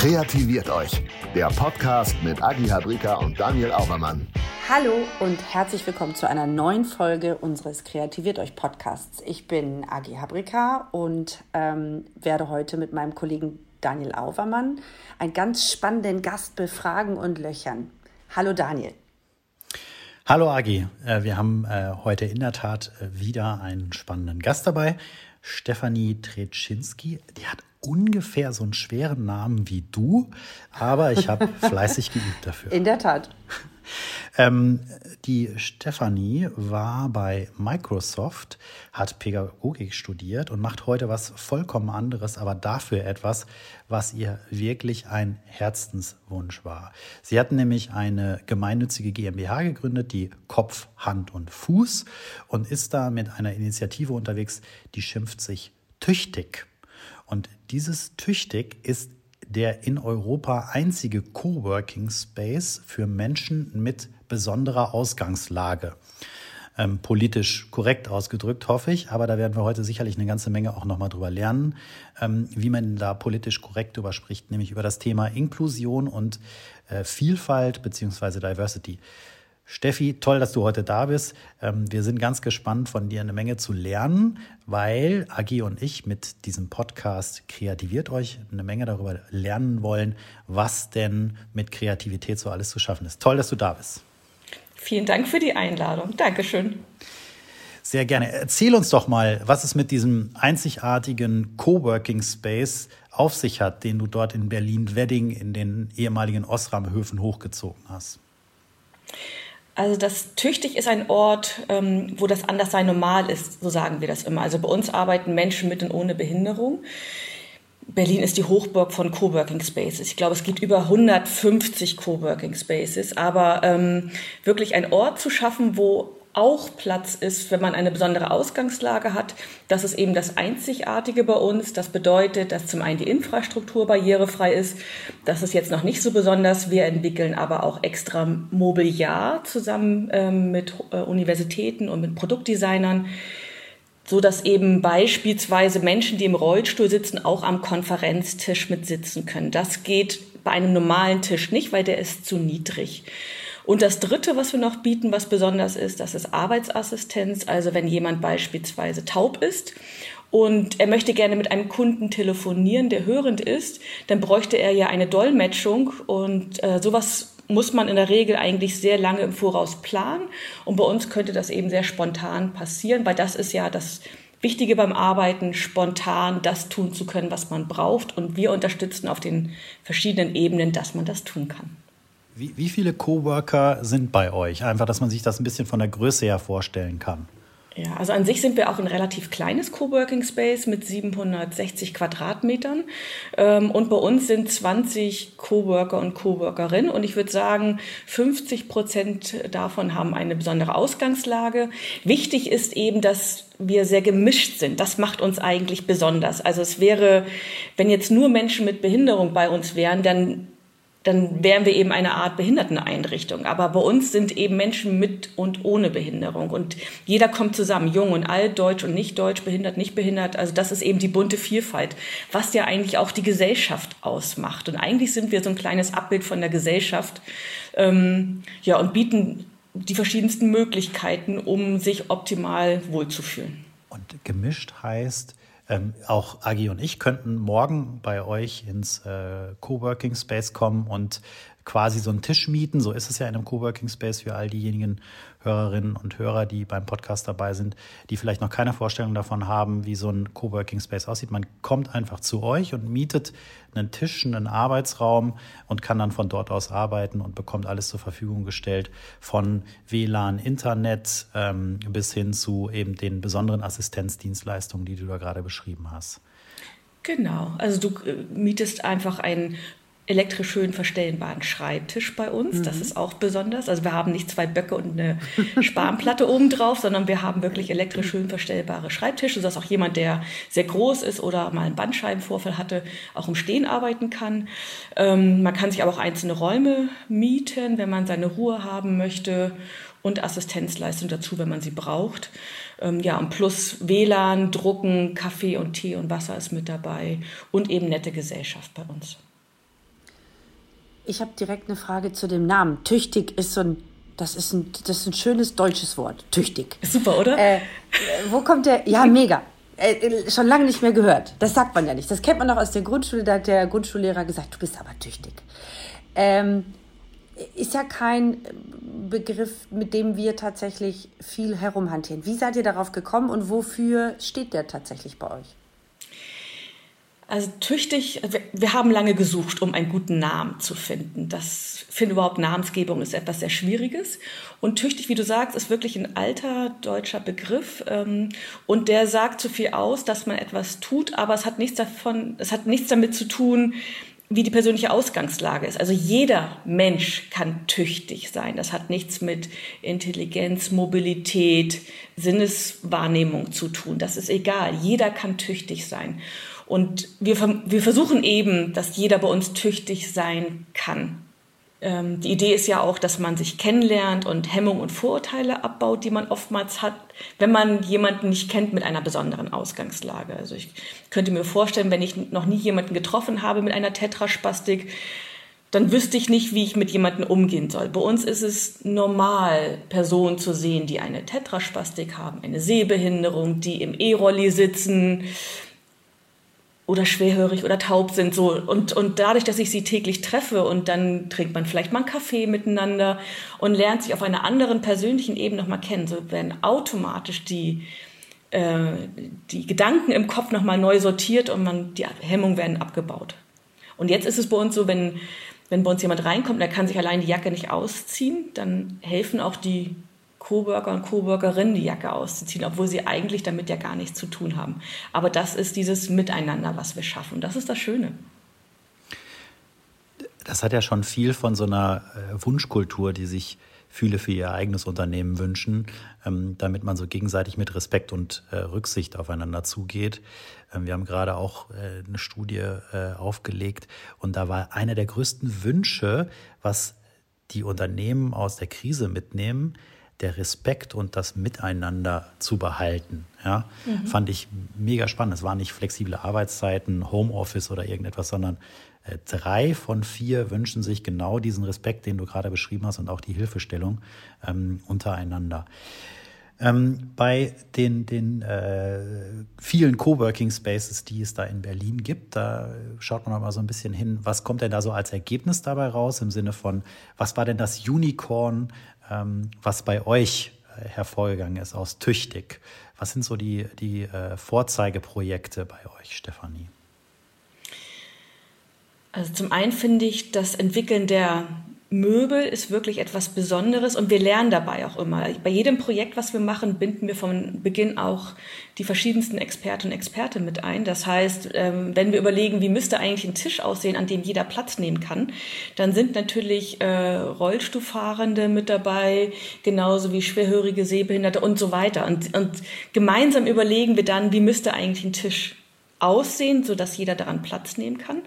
Kreativiert euch, der Podcast mit Agi Habrika und Daniel Aubermann. Hallo und herzlich willkommen zu einer neuen Folge unseres Kreativiert euch Podcasts. Ich bin Agi Habrika und ähm, werde heute mit meinem Kollegen Daniel Aubermann einen ganz spannenden Gast befragen und löchern. Hallo Daniel. Hallo Agi, äh, wir haben äh, heute in der Tat äh, wieder einen spannenden Gast dabei. Stefanie Treczynski, die hat ungefähr so einen schweren Namen wie du, aber ich habe fleißig geübt dafür. In der Tat. Ähm, die Stefanie war bei Microsoft, hat Pädagogik studiert und macht heute was vollkommen anderes, aber dafür etwas, was ihr wirklich ein Herzenswunsch war. Sie hat nämlich eine gemeinnützige GmbH gegründet, die Kopf, Hand und Fuß und ist da mit einer Initiative unterwegs, die schimpft sich Tüchtig. Und dieses Tüchtig ist der in Europa einzige Coworking Space für Menschen mit besonderer Ausgangslage. Ähm, politisch korrekt ausgedrückt, hoffe ich, aber da werden wir heute sicherlich eine ganze Menge auch nochmal drüber lernen, ähm, wie man da politisch korrekt drüber spricht, nämlich über das Thema Inklusion und äh, Vielfalt beziehungsweise Diversity. Steffi, toll, dass du heute da bist. Ähm, wir sind ganz gespannt, von dir eine Menge zu lernen, weil Agi und ich mit diesem Podcast Kreativiert euch eine Menge darüber lernen wollen, was denn mit Kreativität so alles zu schaffen ist. Toll, dass du da bist. Vielen Dank für die Einladung. Dankeschön. Sehr gerne. Erzähl uns doch mal, was es mit diesem einzigartigen Coworking Space auf sich hat, den du dort in Berlin-Wedding in den ehemaligen Osram-Höfen hochgezogen hast. Also das Tüchtig ist ein Ort, ähm, wo das Anderssein normal ist, so sagen wir das immer. Also bei uns arbeiten Menschen mit und ohne Behinderung. Berlin ist die Hochburg von Coworking Spaces. Ich glaube, es gibt über 150 Coworking Spaces, aber ähm, wirklich ein Ort zu schaffen, wo auch Platz ist, wenn man eine besondere Ausgangslage hat. Das ist eben das Einzigartige bei uns. Das bedeutet, dass zum einen die Infrastruktur barrierefrei ist. Das ist jetzt noch nicht so besonders. Wir entwickeln aber auch extra Mobiliar zusammen ähm, mit äh, Universitäten und mit Produktdesignern so dass eben beispielsweise Menschen, die im Rollstuhl sitzen, auch am Konferenztisch mitsitzen können. Das geht bei einem normalen Tisch nicht, weil der ist zu niedrig. Und das Dritte, was wir noch bieten, was besonders ist, das ist Arbeitsassistenz. Also wenn jemand beispielsweise taub ist und er möchte gerne mit einem Kunden telefonieren, der hörend ist, dann bräuchte er ja eine Dolmetschung und äh, sowas muss man in der Regel eigentlich sehr lange im Voraus planen. Und bei uns könnte das eben sehr spontan passieren, weil das ist ja das Wichtige beim Arbeiten, spontan das tun zu können, was man braucht. Und wir unterstützen auf den verschiedenen Ebenen, dass man das tun kann. Wie, wie viele Coworker sind bei euch? Einfach, dass man sich das ein bisschen von der Größe her vorstellen kann. Ja, also an sich sind wir auch ein relativ kleines Coworking Space mit 760 Quadratmetern. Ähm, und bei uns sind 20 Coworker und Coworkerinnen. Und ich würde sagen, 50 Prozent davon haben eine besondere Ausgangslage. Wichtig ist eben, dass wir sehr gemischt sind. Das macht uns eigentlich besonders. Also es wäre, wenn jetzt nur Menschen mit Behinderung bei uns wären, dann dann wären wir eben eine Art Behinderteneinrichtung. Aber bei uns sind eben Menschen mit und ohne Behinderung. Und jeder kommt zusammen, jung und alt, deutsch und nicht deutsch, behindert, nicht behindert. Also das ist eben die bunte Vielfalt, was ja eigentlich auch die Gesellschaft ausmacht. Und eigentlich sind wir so ein kleines Abbild von der Gesellschaft. Ähm, ja, und bieten die verschiedensten Möglichkeiten, um sich optimal wohlzufühlen. Und gemischt heißt, ähm, auch Agi und ich könnten morgen bei euch ins äh, Coworking Space kommen und quasi so einen Tisch mieten. So ist es ja in einem Coworking Space für all diejenigen Hörerinnen und Hörer, die beim Podcast dabei sind, die vielleicht noch keine Vorstellung davon haben, wie so ein Coworking Space aussieht. Man kommt einfach zu euch und mietet einen Tisch, einen Arbeitsraum und kann dann von dort aus arbeiten und bekommt alles zur Verfügung gestellt, von WLAN, Internet ähm, bis hin zu eben den besonderen Assistenzdienstleistungen, die du da gerade beschrieben hast. Genau, also du äh, mietest einfach einen elektrisch schön verstellbaren Schreibtisch bei uns. Mhm. Das ist auch besonders. Also wir haben nicht zwei Böcke und eine Spanplatte oben drauf, sondern wir haben wirklich elektrisch schön verstellbare Schreibtische, sodass auch jemand, der sehr groß ist oder mal einen Bandscheibenvorfall hatte, auch im Stehen arbeiten kann. Ähm, man kann sich aber auch einzelne Räume mieten, wenn man seine Ruhe haben möchte und Assistenzleistung dazu, wenn man sie braucht. Ähm, ja, und plus WLAN, Drucken, Kaffee und Tee und Wasser ist mit dabei und eben nette Gesellschaft bei uns. Ich habe direkt eine Frage zu dem Namen. Tüchtig ist so ein, das ist ein, das ist ein schönes deutsches Wort. Tüchtig. Super, oder? Äh, wo kommt der? Ja, mega. Äh, schon lange nicht mehr gehört. Das sagt man ja nicht. Das kennt man noch aus der Grundschule. Da hat der Grundschullehrer gesagt, du bist aber tüchtig. Ähm, ist ja kein Begriff, mit dem wir tatsächlich viel herumhantieren. Wie seid ihr darauf gekommen und wofür steht der tatsächlich bei euch? Also tüchtig, wir haben lange gesucht, um einen guten Namen zu finden. Das finde überhaupt Namensgebung ist etwas sehr Schwieriges. Und tüchtig, wie du sagst, ist wirklich ein alter deutscher Begriff. Ähm, und der sagt so viel aus, dass man etwas tut, aber es hat nichts davon, es hat nichts damit zu tun, wie die persönliche Ausgangslage ist. Also jeder Mensch kann tüchtig sein. Das hat nichts mit Intelligenz, Mobilität, Sinneswahrnehmung zu tun. Das ist egal. Jeder kann tüchtig sein. Und wir, wir versuchen eben, dass jeder bei uns tüchtig sein kann. Ähm, die Idee ist ja auch, dass man sich kennenlernt und Hemmungen und Vorurteile abbaut, die man oftmals hat, wenn man jemanden nicht kennt mit einer besonderen Ausgangslage. Also ich könnte mir vorstellen, wenn ich noch nie jemanden getroffen habe mit einer Tetraspastik, dann wüsste ich nicht, wie ich mit jemandem umgehen soll. Bei uns ist es normal, Personen zu sehen, die eine Tetraspastik haben, eine Sehbehinderung, die im E-Rolli sitzen, oder schwerhörig oder taub sind so und und dadurch, dass ich sie täglich treffe und dann trinkt man vielleicht mal einen Kaffee miteinander und lernt sich auf einer anderen persönlichen Ebene noch mal kennen, so werden automatisch die äh, die Gedanken im Kopf noch mal neu sortiert und man die Hemmungen werden abgebaut. Und jetzt ist es bei uns so, wenn wenn bei uns jemand reinkommt, der kann sich allein die Jacke nicht ausziehen, dann helfen auch die Coworker und Coworkerinnen die Jacke auszuziehen, obwohl sie eigentlich damit ja gar nichts zu tun haben. Aber das ist dieses Miteinander, was wir schaffen. Das ist das Schöne. Das hat ja schon viel von so einer äh, Wunschkultur, die sich viele für ihr eigenes Unternehmen wünschen, ähm, damit man so gegenseitig mit Respekt und äh, Rücksicht aufeinander zugeht. Ähm, wir haben gerade auch äh, eine Studie aufgelegt und da war einer der größten Wünsche, was die Unternehmen aus der Krise mitnehmen, der Respekt und das Miteinander zu behalten. Ja, mhm. fand ich mega spannend. Es waren nicht flexible Arbeitszeiten, Homeoffice oder irgendetwas, sondern äh, drei von vier wünschen sich genau diesen Respekt, den du gerade beschrieben hast und auch die Hilfestellung ähm, untereinander. Ähm, bei den, den äh, vielen Coworking Spaces, die es da in Berlin gibt, da schaut man mal so ein bisschen hin, was kommt denn da so als Ergebnis dabei raus im Sinne von, was war denn das Unicorn was bei euch äh, hervorgegangen ist aus Tüchtig. Was sind so die, die äh, Vorzeigeprojekte bei euch, Stefanie? Also zum einen finde ich das Entwickeln der Möbel ist wirklich etwas Besonderes und wir lernen dabei auch immer. Bei jedem Projekt, was wir machen, binden wir von Beginn auch die verschiedensten Experten und Experten mit ein. Das heißt, ähm, wenn wir überlegen, wie müsste eigentlich ein Tisch aussehen, an dem jeder Platz nehmen kann, dann sind natürlich äh, Rollstuhlfahrende mit dabei, genauso wie schwerhörige Sehbehinderte und so weiter. Und, und gemeinsam überlegen wir dann, wie müsste eigentlich ein Tisch aussehen, sodass jeder daran Platz nehmen kann.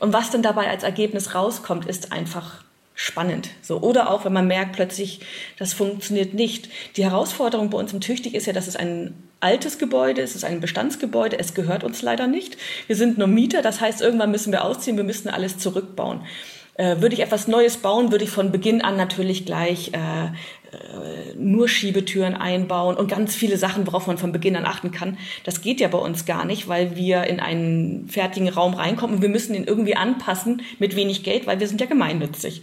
Und was dann dabei als Ergebnis rauskommt, ist einfach spannend. So, oder auch, wenn man merkt plötzlich, das funktioniert nicht. Die Herausforderung bei uns im Tüchtig ist ja, dass es ein altes Gebäude ist, es ist ein Bestandsgebäude, es gehört uns leider nicht. Wir sind nur Mieter, das heißt, irgendwann müssen wir ausziehen, wir müssen alles zurückbauen. Äh, würde ich etwas Neues bauen, würde ich von Beginn an natürlich gleich äh, äh, nur Schiebetüren einbauen und ganz viele Sachen, worauf man von Beginn an achten kann. Das geht ja bei uns gar nicht, weil wir in einen fertigen Raum reinkommen und wir müssen ihn irgendwie anpassen mit wenig Geld, weil wir sind ja gemeinnützig.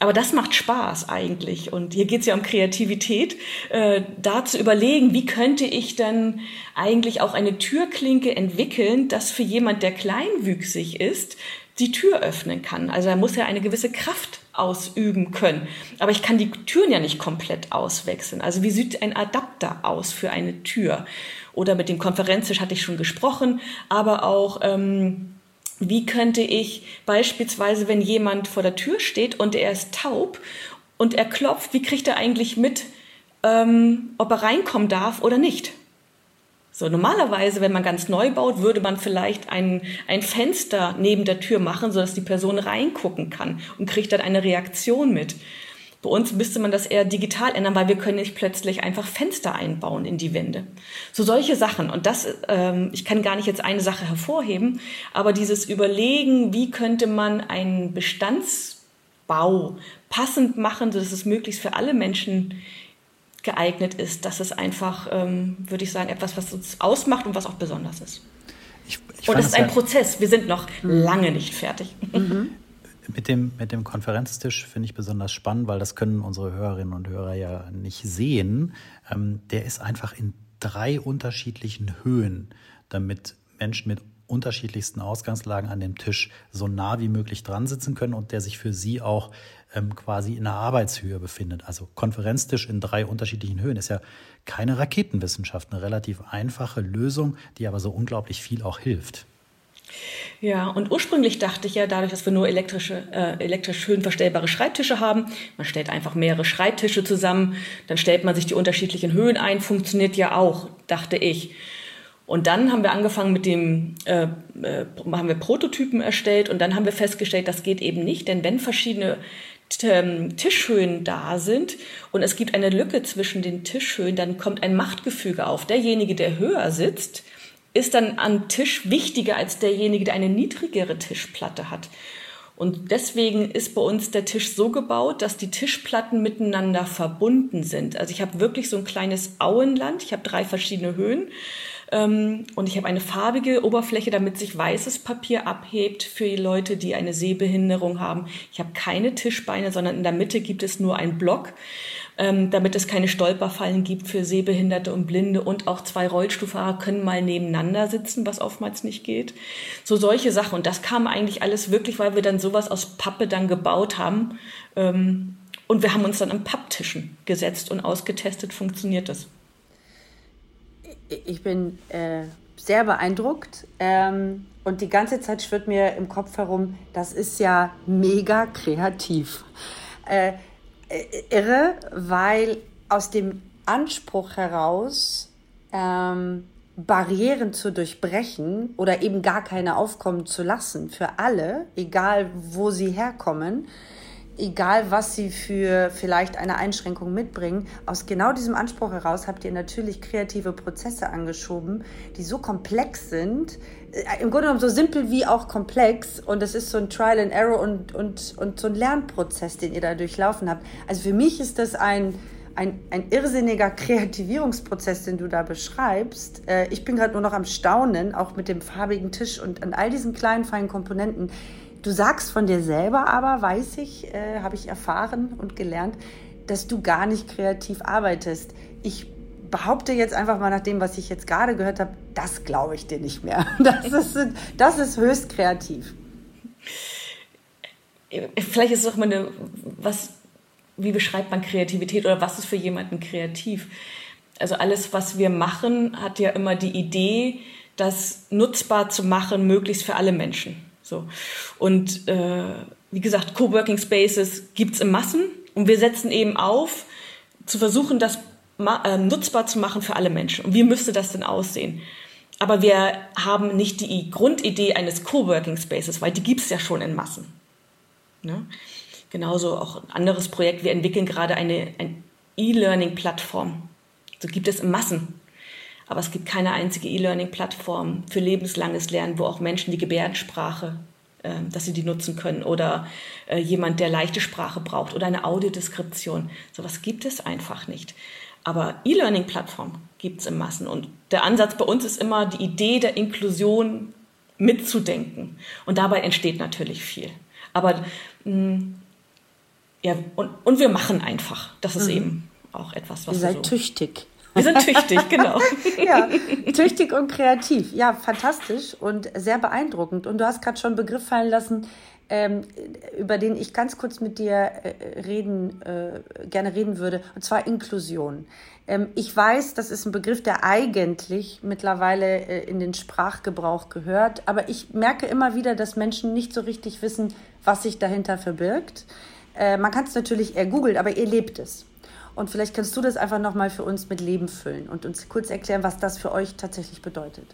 Aber das macht Spaß eigentlich. Und hier geht es ja um Kreativität, äh, da zu überlegen, wie könnte ich dann eigentlich auch eine Türklinke entwickeln, dass für jemand, der kleinwüchsig ist, die Tür öffnen kann. Also er muss ja eine gewisse Kraft ausüben können. Aber ich kann die Türen ja nicht komplett auswechseln. Also wie sieht ein Adapter aus für eine Tür? Oder mit dem Konferenztisch hatte ich schon gesprochen, aber auch ähm, wie könnte ich beispielsweise, wenn jemand vor der Tür steht und er ist taub und er klopft, wie kriegt er eigentlich mit, ähm, ob er reinkommen darf oder nicht? So, normalerweise, wenn man ganz neu baut, würde man vielleicht ein, ein Fenster neben der Tür machen, sodass die Person reingucken kann und kriegt dann eine Reaktion mit. Bei uns müsste man das eher digital ändern, weil wir können nicht plötzlich einfach Fenster einbauen in die Wände. So solche Sachen. Und das, ähm, ich kann gar nicht jetzt eine Sache hervorheben, aber dieses Überlegen, wie könnte man ein Bestands Bau passend machen, sodass es möglichst für alle Menschen geeignet ist. Das ist einfach, ähm, würde ich sagen, etwas, was uns ausmacht und was auch besonders ist. Ich, ich und es ist ein ja Prozess. Wir sind noch mhm. lange nicht fertig. Mhm. Mit dem, mit dem Konferenztisch finde ich besonders spannend, weil das können unsere Hörerinnen und Hörer ja nicht sehen. Ähm, der ist einfach in drei unterschiedlichen Höhen, damit Menschen mit unterschiedlichsten Ausgangslagen an dem Tisch so nah wie möglich dran sitzen können und der sich für sie auch ähm, quasi in der Arbeitshöhe befindet. Also Konferenztisch in drei unterschiedlichen Höhen ist ja keine Raketenwissenschaft, eine relativ einfache Lösung, die aber so unglaublich viel auch hilft. Ja, und ursprünglich dachte ich ja, dadurch, dass wir nur elektrische, äh, elektrisch höhenverstellbare Schreibtische haben, man stellt einfach mehrere Schreibtische zusammen, dann stellt man sich die unterschiedlichen Höhen ein, funktioniert ja auch, dachte ich. Und dann haben wir angefangen mit dem, äh, äh, haben wir Prototypen erstellt und dann haben wir festgestellt, das geht eben nicht, denn wenn verschiedene Tischhöhen da sind und es gibt eine Lücke zwischen den Tischhöhen, dann kommt ein Machtgefüge auf. Derjenige, der höher sitzt, ist dann am Tisch wichtiger als derjenige, der eine niedrigere Tischplatte hat. Und deswegen ist bei uns der Tisch so gebaut, dass die Tischplatten miteinander verbunden sind. Also ich habe wirklich so ein kleines Auenland. Ich habe drei verschiedene Höhen. Ähm, und ich habe eine farbige Oberfläche, damit sich weißes Papier abhebt für die Leute, die eine Sehbehinderung haben. Ich habe keine Tischbeine, sondern in der Mitte gibt es nur einen Block ähm, damit es keine Stolperfallen gibt für Sehbehinderte und Blinde und auch zwei Rollstuhlfahrer können mal nebeneinander sitzen, was oftmals nicht geht. So solche Sachen. Und das kam eigentlich alles wirklich, weil wir dann sowas aus Pappe dann gebaut haben. Ähm, und wir haben uns dann am Papptischen gesetzt und ausgetestet, funktioniert das. Ich bin äh, sehr beeindruckt. Ähm, und die ganze Zeit schwirrt mir im Kopf herum, das ist ja mega kreativ. Äh, äh, irre, weil aus dem Anspruch heraus, ähm, Barrieren zu durchbrechen oder eben gar keine aufkommen zu lassen für alle, egal wo sie herkommen, egal was sie für vielleicht eine Einschränkung mitbringen, aus genau diesem Anspruch heraus habt ihr natürlich kreative Prozesse angeschoben, die so komplex sind, äh, im Grunde genommen so simpel wie auch komplex und es ist so ein Trial and Error und, und, und so ein Lernprozess, den ihr da durchlaufen habt. Also für mich ist das ein, ein, ein irrsinniger Kreativierungsprozess, den du da beschreibst. Äh, ich bin gerade nur noch am Staunen, auch mit dem farbigen Tisch und an all diesen kleinen, feinen Komponenten. Du sagst von dir selber aber, weiß ich, äh, habe ich erfahren und gelernt, dass du gar nicht kreativ arbeitest. Ich behaupte jetzt einfach mal nach dem, was ich jetzt gerade gehört habe, das glaube ich dir nicht mehr. Das ist, das ist höchst kreativ. Vielleicht ist es auch mal eine, was, wie beschreibt man Kreativität oder was ist für jemanden kreativ? Also alles, was wir machen, hat ja immer die Idee, das nutzbar zu machen, möglichst für alle Menschen. So. Und äh, wie gesagt, Coworking Spaces gibt es in Massen und wir setzen eben auf, zu versuchen, das äh, nutzbar zu machen für alle Menschen. Und wie müsste das denn aussehen? Aber wir haben nicht die Grundidee eines Coworking Spaces, weil die gibt es ja schon in Massen. Ne? Genauso auch ein anderes Projekt. Wir entwickeln gerade eine, eine E-Learning-Plattform. So gibt es in Massen. Aber es gibt keine einzige E-Learning-Plattform für lebenslanges Lernen, wo auch Menschen die Gebärdensprache, äh, dass sie die nutzen können oder äh, jemand, der leichte Sprache braucht oder eine Audiodeskription. Sowas gibt es einfach nicht. Aber E-Learning-Plattformen gibt es in Massen. Und der Ansatz bei uns ist immer, die Idee der Inklusion mitzudenken. Und dabei entsteht natürlich viel. Aber mh, mm, ja, und, und wir machen einfach. Das ist mhm. eben auch etwas, was Ihr seid so tüchtig. Wir sind tüchtig, genau. ja, tüchtig und kreativ. Ja, fantastisch und sehr beeindruckend. Und du hast gerade schon einen Begriff fallen lassen, ähm, über den ich ganz kurz mit dir äh, reden, äh, gerne reden würde, und zwar Inklusion. Ähm, ich weiß, das ist ein Begriff, der eigentlich mittlerweile äh, in den Sprachgebrauch gehört, aber ich merke immer wieder, dass Menschen nicht so richtig wissen, was sich dahinter verbirgt. Äh, man kann es natürlich eher googeln, aber ihr lebt es. Und vielleicht kannst du das einfach nochmal für uns mit Leben füllen und uns kurz erklären, was das für euch tatsächlich bedeutet.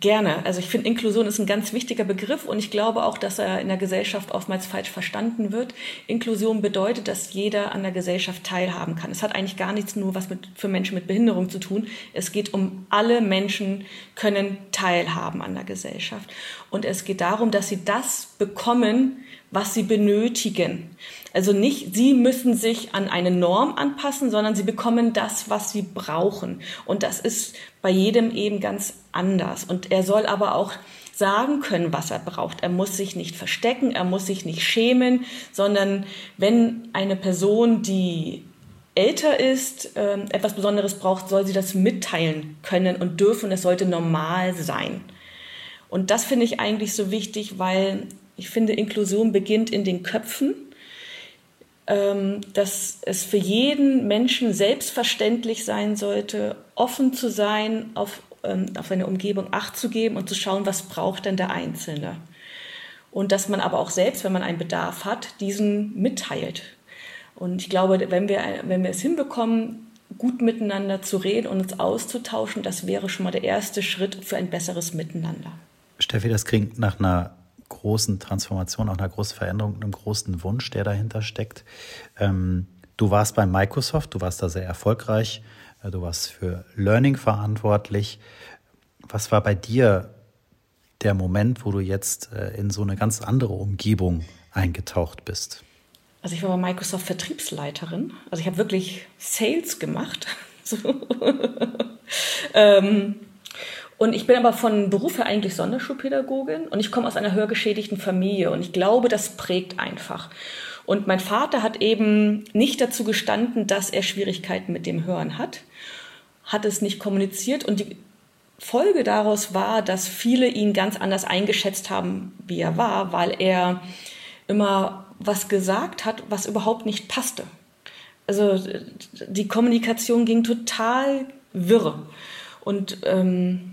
Gerne. Also ich finde, Inklusion ist ein ganz wichtiger Begriff und ich glaube auch, dass er in der Gesellschaft oftmals falsch verstanden wird. Inklusion bedeutet, dass jeder an der Gesellschaft teilhaben kann. Es hat eigentlich gar nichts nur was mit, für Menschen mit Behinderung zu tun. Es geht um alle Menschen können teilhaben an der Gesellschaft. Und es geht darum, dass sie das bekommen, was sie benötigen. Also nicht, sie müssen sich an eine Norm anpassen, sondern sie bekommen das, was sie brauchen. Und das ist bei jedem eben ganz anders. Und er soll aber auch sagen können, was er braucht. Er muss sich nicht verstecken, er muss sich nicht schämen, sondern wenn eine Person, die älter ist, äh, etwas Besonderes braucht, soll sie das mitteilen können und dürfen. Es sollte normal sein. Und das finde ich eigentlich so wichtig, weil ich finde, Inklusion beginnt in den Köpfen, ähm, dass es für jeden Menschen selbstverständlich sein sollte, offen zu sein, auf, ähm, auf seine Umgebung Acht zu geben und zu schauen, was braucht denn der Einzelne. Und dass man aber auch selbst, wenn man einen Bedarf hat, diesen mitteilt. Und ich glaube, wenn wir, wenn wir es hinbekommen, gut miteinander zu reden und uns auszutauschen, das wäre schon mal der erste Schritt für ein besseres Miteinander. Steffi, das klingt nach einer großen Transformation, auch einer großen Veränderung, einem großen Wunsch, der dahinter steckt. Ähm, du warst bei Microsoft, du warst da sehr erfolgreich, äh, du warst für Learning verantwortlich. Was war bei dir der Moment, wo du jetzt äh, in so eine ganz andere Umgebung eingetaucht bist? Also ich war bei Microsoft Vertriebsleiterin. Also ich habe wirklich Sales gemacht. Ähm, und ich bin aber von Beruf her eigentlich Sonderschulpädagogin und ich komme aus einer hörgeschädigten Familie und ich glaube, das prägt einfach. Und mein Vater hat eben nicht dazu gestanden, dass er Schwierigkeiten mit dem Hören hat, hat es nicht kommuniziert und die Folge daraus war, dass viele ihn ganz anders eingeschätzt haben, wie er war, weil er immer was gesagt hat, was überhaupt nicht passte. Also die Kommunikation ging total wirr. Und ähm,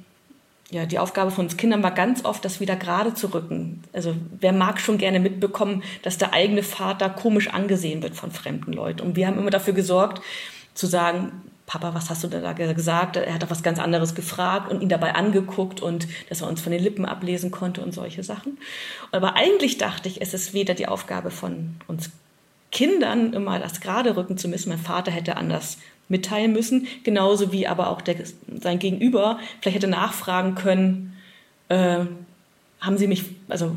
ja, die Aufgabe von uns Kindern war ganz oft, das wieder gerade zu rücken. Also wer mag schon gerne mitbekommen, dass der eigene Vater komisch angesehen wird von fremden Leuten. Und wir haben immer dafür gesorgt, zu sagen, Papa, was hast du da gesagt? Er hat doch was ganz anderes gefragt und ihn dabei angeguckt und dass er uns von den Lippen ablesen konnte und solche Sachen. Aber eigentlich dachte ich, es ist weder die Aufgabe von uns Kindern, immer das gerade rücken zu müssen. Mein Vater hätte anders mitteilen müssen, genauso wie aber auch der, sein Gegenüber vielleicht hätte nachfragen können, äh, haben Sie mich, also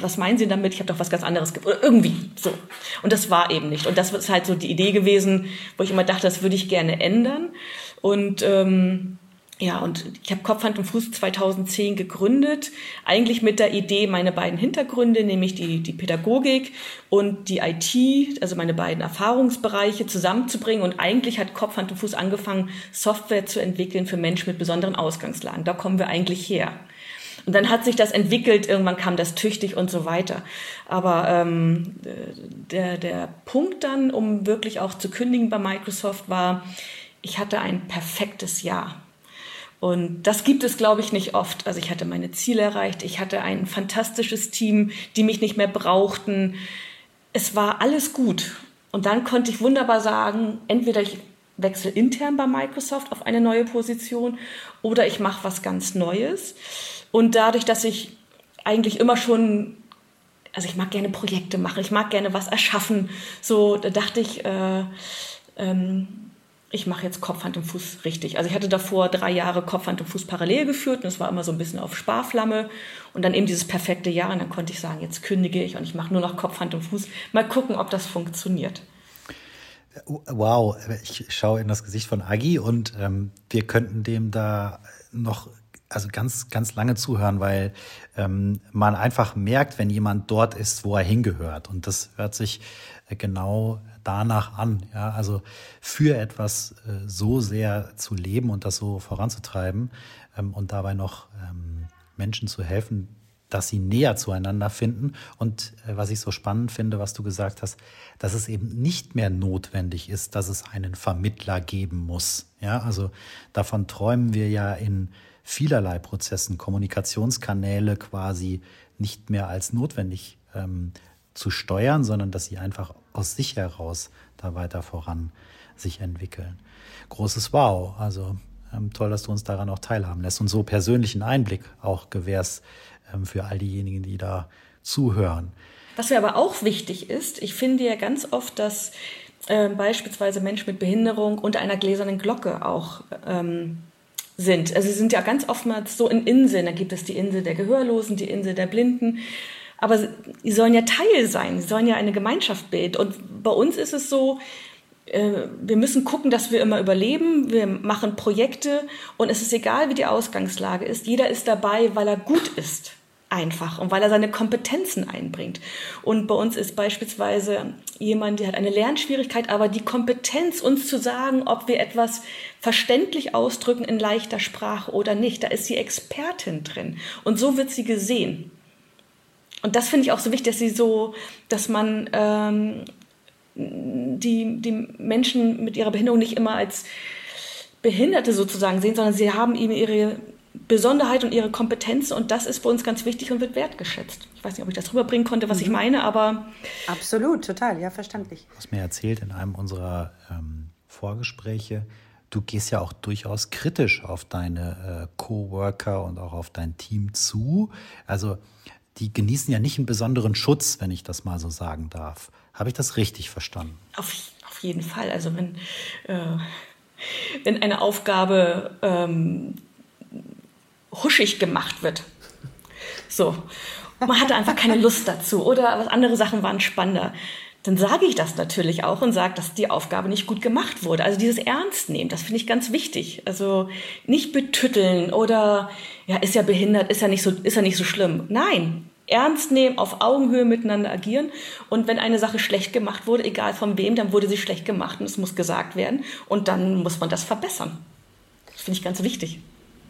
was meinen Sie damit? Ich habe doch was ganz anderes oder irgendwie so. Und das war eben nicht. Und das ist halt so die Idee gewesen, wo ich immer dachte, das würde ich gerne ändern. Und ähm, ja, und ich habe Kopf, Hand und Fuß 2010 gegründet, eigentlich mit der Idee, meine beiden Hintergründe, nämlich die, die Pädagogik und die IT, also meine beiden Erfahrungsbereiche zusammenzubringen. Und eigentlich hat Kopf, Hand und Fuß angefangen, Software zu entwickeln für Menschen mit besonderen Ausgangslagen. Da kommen wir eigentlich her. Und dann hat sich das entwickelt, irgendwann kam das tüchtig und so weiter. Aber ähm, der, der Punkt dann, um wirklich auch zu kündigen bei Microsoft, war, ich hatte ein perfektes Jahr. Und das gibt es, glaube ich, nicht oft. Also ich hatte meine Ziele erreicht, ich hatte ein fantastisches Team, die mich nicht mehr brauchten. Es war alles gut. Und dann konnte ich wunderbar sagen, entweder ich wechsle intern bei Microsoft auf eine neue Position oder ich mache was ganz Neues. Und dadurch, dass ich eigentlich immer schon, also ich mag gerne Projekte machen, ich mag gerne was erschaffen, so da dachte ich, äh, ähm, ich mache jetzt Kopf, Hand und Fuß richtig. Also ich hatte davor drei Jahre Kopf, Hand und Fuß parallel geführt und es war immer so ein bisschen auf Sparflamme und dann eben dieses perfekte Jahr und dann konnte ich sagen, jetzt kündige ich und ich mache nur noch Kopf, Hand und Fuß. Mal gucken, ob das funktioniert. Wow, ich schaue in das Gesicht von Agi und ähm, wir könnten dem da noch also ganz, ganz lange zuhören, weil ähm, man einfach merkt, wenn jemand dort ist, wo er hingehört. Und das hört sich äh, genau danach an. Ja, also für etwas äh, so sehr zu leben und das so voranzutreiben ähm, und dabei noch ähm, Menschen zu helfen, dass sie näher zueinander finden. Und äh, was ich so spannend finde, was du gesagt hast, dass es eben nicht mehr notwendig ist, dass es einen Vermittler geben muss. Ja, also davon träumen wir ja in vielerlei Prozessen, Kommunikationskanäle quasi nicht mehr als notwendig ähm, zu steuern, sondern dass sie einfach aus sich heraus da weiter voran sich entwickeln. Großes Wow. Also Ähm, toll, dass du uns daran auch teilhaben lässt und so persönlichen Einblick auch gewährst ähm, für all diejenigen, die da zuhören. Was mir aber auch wichtig ist, ich finde ja ganz oft, dass äh, beispielsweise Menschen mit Behinderung unter einer gläsernen Glocke auch ähm, sind. Also sie sind ja ganz oftmals so in Inseln. Da gibt es die Insel der Gehörlosen, die Insel der Blinden. Aber sie sollen ja Teil sein, sie sollen ja eine Gemeinschaft bilden. Und bei uns ist es so, äh, wir müssen gucken, dass wir immer überleben. Wir machen Projekte und es ist egal, wie die Ausgangslage ist. Jeder ist dabei, weil er gut ist einfach und weil er seine Kompetenzen einbringt. Und bei uns ist beispielsweise jemand, der hat eine Lernschwierigkeit, aber die Kompetenz, uns zu sagen, ob wir etwas verständlich ausdrücken in leichter Sprache oder nicht, da ist sie Expertin drin. Und so wird sie gesehen. Und das finde ich auch so wichtig, dass sie so, dass man ähm, die, die Menschen mit ihrer Behinderung nicht immer als Behinderte sozusagen sehen, sondern sie haben eben ihre Besonderheit und ihre Kompetenzen und das ist für uns ganz wichtig und wird wertgeschätzt. Ich weiß nicht, ob ich das rüberbringen konnte, was mhm. ich meine, aber. Absolut, total, ja, verständlich. Du hast mir erzählt in einem unserer ähm, Vorgespräche, du gehst ja auch durchaus kritisch auf deine äh, Coworker und auch auf dein Team zu. Also die genießen ja nicht einen besonderen Schutz, wenn ich das mal so sagen darf. Habe ich das richtig verstanden? Auf, auf jeden Fall. Also wenn, äh, wenn eine Aufgabe ähm, huschig gemacht wird, so, man hatte einfach keine Lust dazu oder andere Sachen waren spannender, dann sage ich das natürlich auch und sage, dass die Aufgabe nicht gut gemacht wurde. Also dieses Ernst nehmen, das finde ich ganz wichtig. Also nicht betütteln oder ja, ist ja behindert, ist ja nicht so, ist ja nicht so schlimm. Nein, ernst nehmen, auf Augenhöhe miteinander agieren. Und wenn eine Sache schlecht gemacht wurde, egal von wem, dann wurde sie schlecht gemacht und es muss gesagt werden. Und dann muss man das verbessern. Das finde ich ganz wichtig.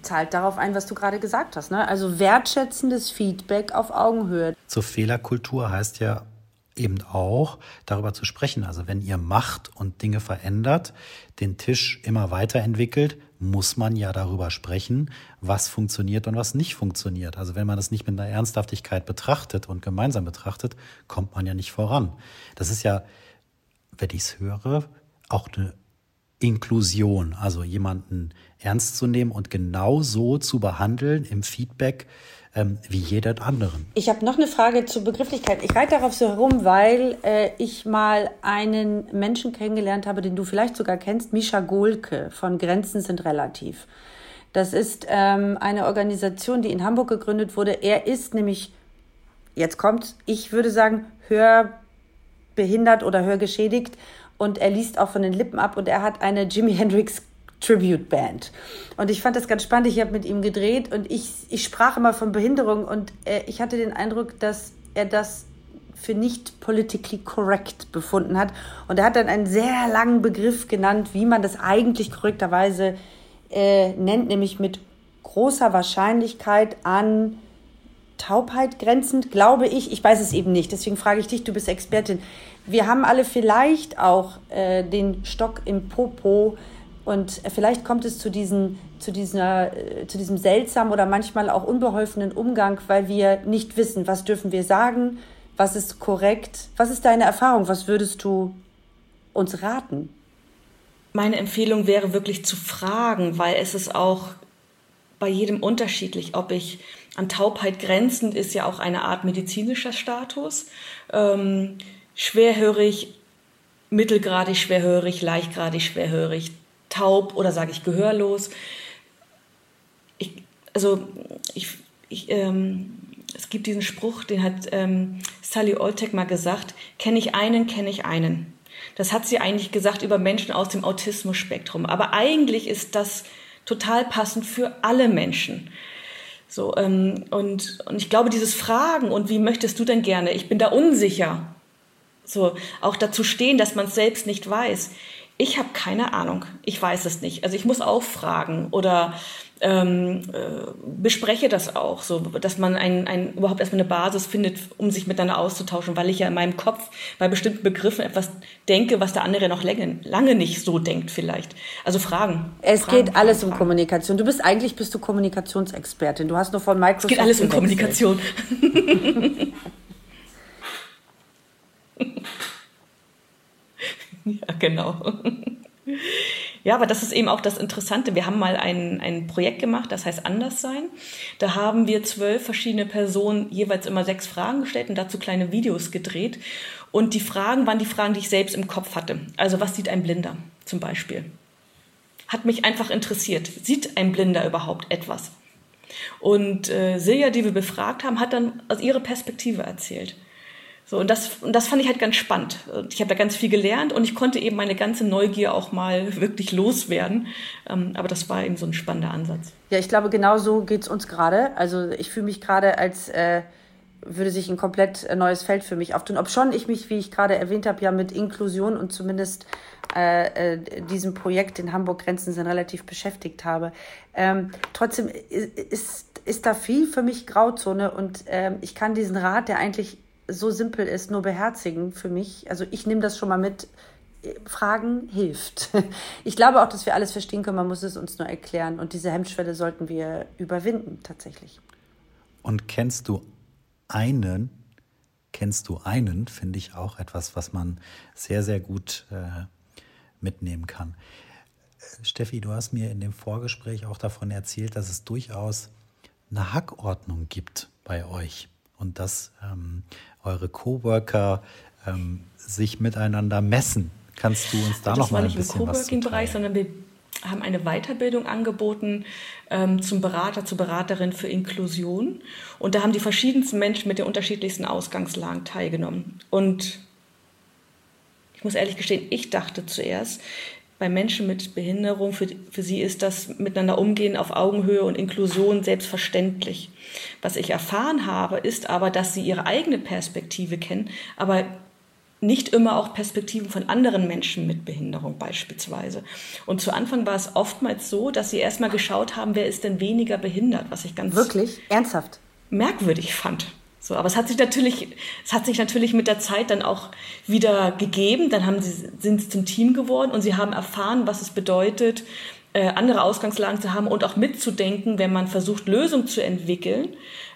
Zahlt darauf ein, was du gerade gesagt hast. Ne? Also wertschätzendes Feedback auf Augenhöhe. Zur Fehlerkultur heißt ja eben auch darüber zu sprechen. Also wenn ihr macht und Dinge verändert, den Tisch immer weiterentwickelt, muss man ja darüber sprechen, was funktioniert und was nicht funktioniert. Also wenn man das nicht mit einer Ernsthaftigkeit betrachtet und gemeinsam betrachtet, kommt man ja nicht voran. Das ist ja, wenn ich es höre, auch eine Inklusion, also jemanden ernst zu nehmen und genau so zu behandeln im Feedback, ähm, wie jeder anderen. Ich habe noch eine Frage zur Begrifflichkeit. Ich reite darauf so herum, weil äh, ich mal einen Menschen kennengelernt habe, den du vielleicht sogar kennst, Misha Golke von Grenzen sind relativ. Das ist ähm, eine Organisation, die in Hamburg gegründet wurde. Er ist nämlich, jetzt kommt, ich würde sagen, hörbehindert oder hörgeschädigt und er liest auch von den Lippen ab und er hat eine Jimi Hendrix Tribute Band. Und ich fand das ganz spannend. Ich habe mit ihm gedreht und ich, ich sprach immer von Behinderung und äh, ich hatte den Eindruck, dass er das für nicht politically correct befunden hat. Und er hat dann einen sehr langen Begriff genannt, wie man das eigentlich korrekterweise äh, nennt, nämlich mit großer Wahrscheinlichkeit an Taubheit grenzend, glaube ich. Ich weiß es eben nicht. Deswegen frage ich dich, du bist Expertin. Wir haben alle vielleicht auch äh, den Stock im Popo und vielleicht kommt es zu, diesen, zu, dieser, äh, zu diesem seltsamen oder manchmal auch unbeholfenen Umgang, weil wir nicht wissen, was dürfen wir sagen, was ist korrekt. Was ist deine Erfahrung? Was würdest du uns raten? Meine Empfehlung wäre wirklich zu fragen, weil es ist auch bei jedem unterschiedlich, ob ich an Taubheit grenzend ist ja auch eine Art medizinischer Status. Ähm, schwerhörig, mittelgradig schwerhörig, leichtgradig schwerhörig, taub oder sage ich gehörlos. Ich, also ich, ich, ähm, es gibt diesen Spruch, den hat ähm, Sally Oltek mal gesagt, kenne ich einen, kenne ich einen. Das hat sie eigentlich gesagt über Menschen aus dem Autismus-Spektrum. Aber eigentlich ist das total passend für alle Menschen. So, ähm, und, und ich glaube, dieses Fragen und wie möchtest du denn gerne? Ich bin da unsicher. So, auch dazu stehen, dass man es selbst nicht weiß. Ich habe keine Ahnung. Ich weiß es nicht. Also ich muss auch fragen oder ähm, äh, bespreche das auch, so dass man ein, ein, überhaupt erstmal eine Basis findet, um sich miteinander auszutauschen, weil ich ja in meinem Kopf bei bestimmten Begriffen etwas denke, was der andere noch lange, lange nicht so denkt vielleicht. Also Fragen. Es Fragen, geht alles Fragen. um Kommunikation. Du bist eigentlich bist du Kommunikationsexpertin. Du hast nur von Microsoft. Es geht alles um Kommunikation. Ja, genau. Ja, aber das ist eben auch das Interessante. Wir haben mal ein, ein Projekt gemacht, das heißt Anderssein. Da haben wir zwölf verschiedene Personen jeweils immer sechs Fragen gestellt und dazu kleine Videos gedreht. Und die Fragen waren die Fragen, die ich selbst im Kopf hatte. Also was sieht ein Blinder zum Beispiel? Hat mich einfach interessiert. Sieht ein Blinder überhaupt etwas? Und äh, Silja, die wir befragt haben, hat dann aus ihrer Perspektive erzählt. So, und das, und das fand ich halt ganz spannend. Ich habe da ganz viel gelernt und ich konnte eben meine ganze Neugier auch mal wirklich loswerden. Ähm, aber das war eben so ein spannender Ansatz. Ja, ich glaube, genau so geht es uns gerade. Also ich fühle mich gerade als äh, würde sich ein komplett äh, neues Feld für mich auftun. Ob schon ich mich, wie ich gerade erwähnt habe, ja mit Inklusion und zumindest äh, äh, diesem Projekt in Hamburg Grenzen sind relativ beschäftigt habe. Ähm, trotzdem ist, ist da viel für mich Grauzone und ähm, ich kann diesen Rat, der eigentlich so simpel ist, nur beherzigen für mich. Also ich nehme das schon mal mit. Fragen hilft. Ich glaube auch, dass wir alles verstehen können, man muss es uns nur erklären. Und diese Hemmschwelle sollten wir überwinden, tatsächlich. Und kennst du einen, kennst du einen, finde ich auch etwas, was man sehr, sehr gut äh, mitnehmen kann. Steffi, du hast mir in dem Vorgespräch auch davon erzählt, dass es durchaus eine Hackordnung gibt bei euch und dass ähm, eure Coworker ähm, sich miteinander messen. Kannst du uns da noch mal ein bisschen was Das war nicht im Coworking-Bereich, sondern wir haben eine Weiterbildung angeboten ähm, zum Berater, zur Beraterin für Inklusion. Und da haben die verschiedensten Menschen mit den unterschiedlichsten Ausgangslagen teilgenommen. Und ich muss ehrlich gestehen, ich dachte zuerst, bei Menschen mit Behinderung, für, für sie ist das Miteinander umgehen auf Augenhöhe und Inklusion selbstverständlich. Was ich erfahren habe, ist aber, dass sie ihre eigene Perspektive kennen, aber nicht immer auch Perspektiven von anderen Menschen mit Behinderung beispielsweise. Und zu Anfang war es oftmals so, dass sie erstmal geschaut haben, wer ist denn weniger behindert, was ich ganz wirklich ernsthaft merkwürdig fand. So, aber es hat sich natürlich, es hat sich natürlich mit der Zeit dann auch wieder gegeben. Dann haben sie, sind sie zum Team geworden und sie haben erfahren, was es bedeutet, äh, andere Ausgangslagen zu haben und auch mitzudenken, wenn man versucht, Lösungen zu entwickeln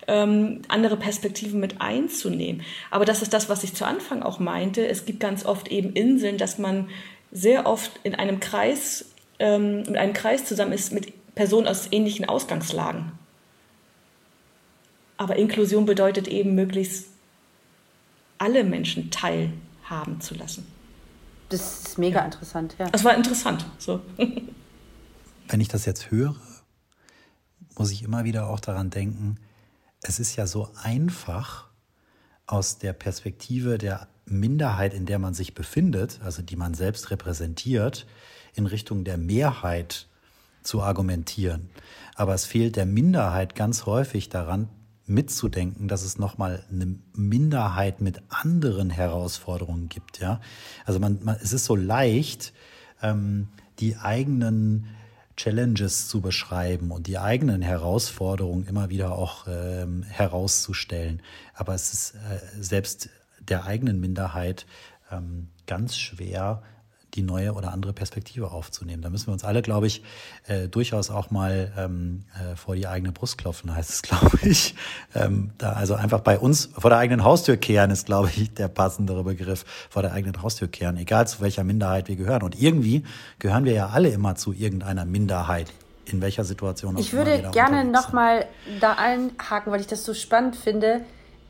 ähm, andere Perspektiven mit einzunehmen. Aber das ist das, was ich zu Anfang auch meinte. Es gibt ganz oft eben Inseln, dass man sehr oft in einem Kreis, ähm, in einem Kreis zusammen ist mit Personen aus ähnlichen Ausgangslagen. Aber Inklusion bedeutet eben möglichst alle Menschen teilhaben zu lassen. Das ist mega ja. interessant, ja. Das war interessant. So. Wenn ich das jetzt höre, muss ich immer wieder auch daran denken, es ist ja so einfach aus der Perspektive der Minderheit, in der man sich befindet, also die man selbst repräsentiert, in Richtung der Mehrheit zu argumentieren. Aber es fehlt der Minderheit ganz häufig daran, mitzudenken, dass es nochmal eine Minderheit mit anderen Herausforderungen gibt. Ja? Also man, man, es ist so leicht, ähm, die eigenen Challenges zu beschreiben und die eigenen Herausforderungen immer wieder auch ähm, herauszustellen. Aber es ist äh, selbst der eigenen Minderheit ähm, ganz schwer, die neue oder andere Perspektive aufzunehmen. Da müssen wir uns alle, glaube ich, äh, durchaus auch mal ähm, äh, vor die eigene Brust klopfen, heißt es, glaube ich. Ähm, da also einfach bei uns vor der eigenen Haustür kehren ist, glaube ich, der passendere Begriff. Vor der eigenen Haustür kehren, egal zu welcher Minderheit wir gehören. Und irgendwie gehören wir ja alle immer zu irgendeiner Minderheit. In welcher Situation auch Ich würde gerne nochmal da einhaken, weil ich das so spannend finde.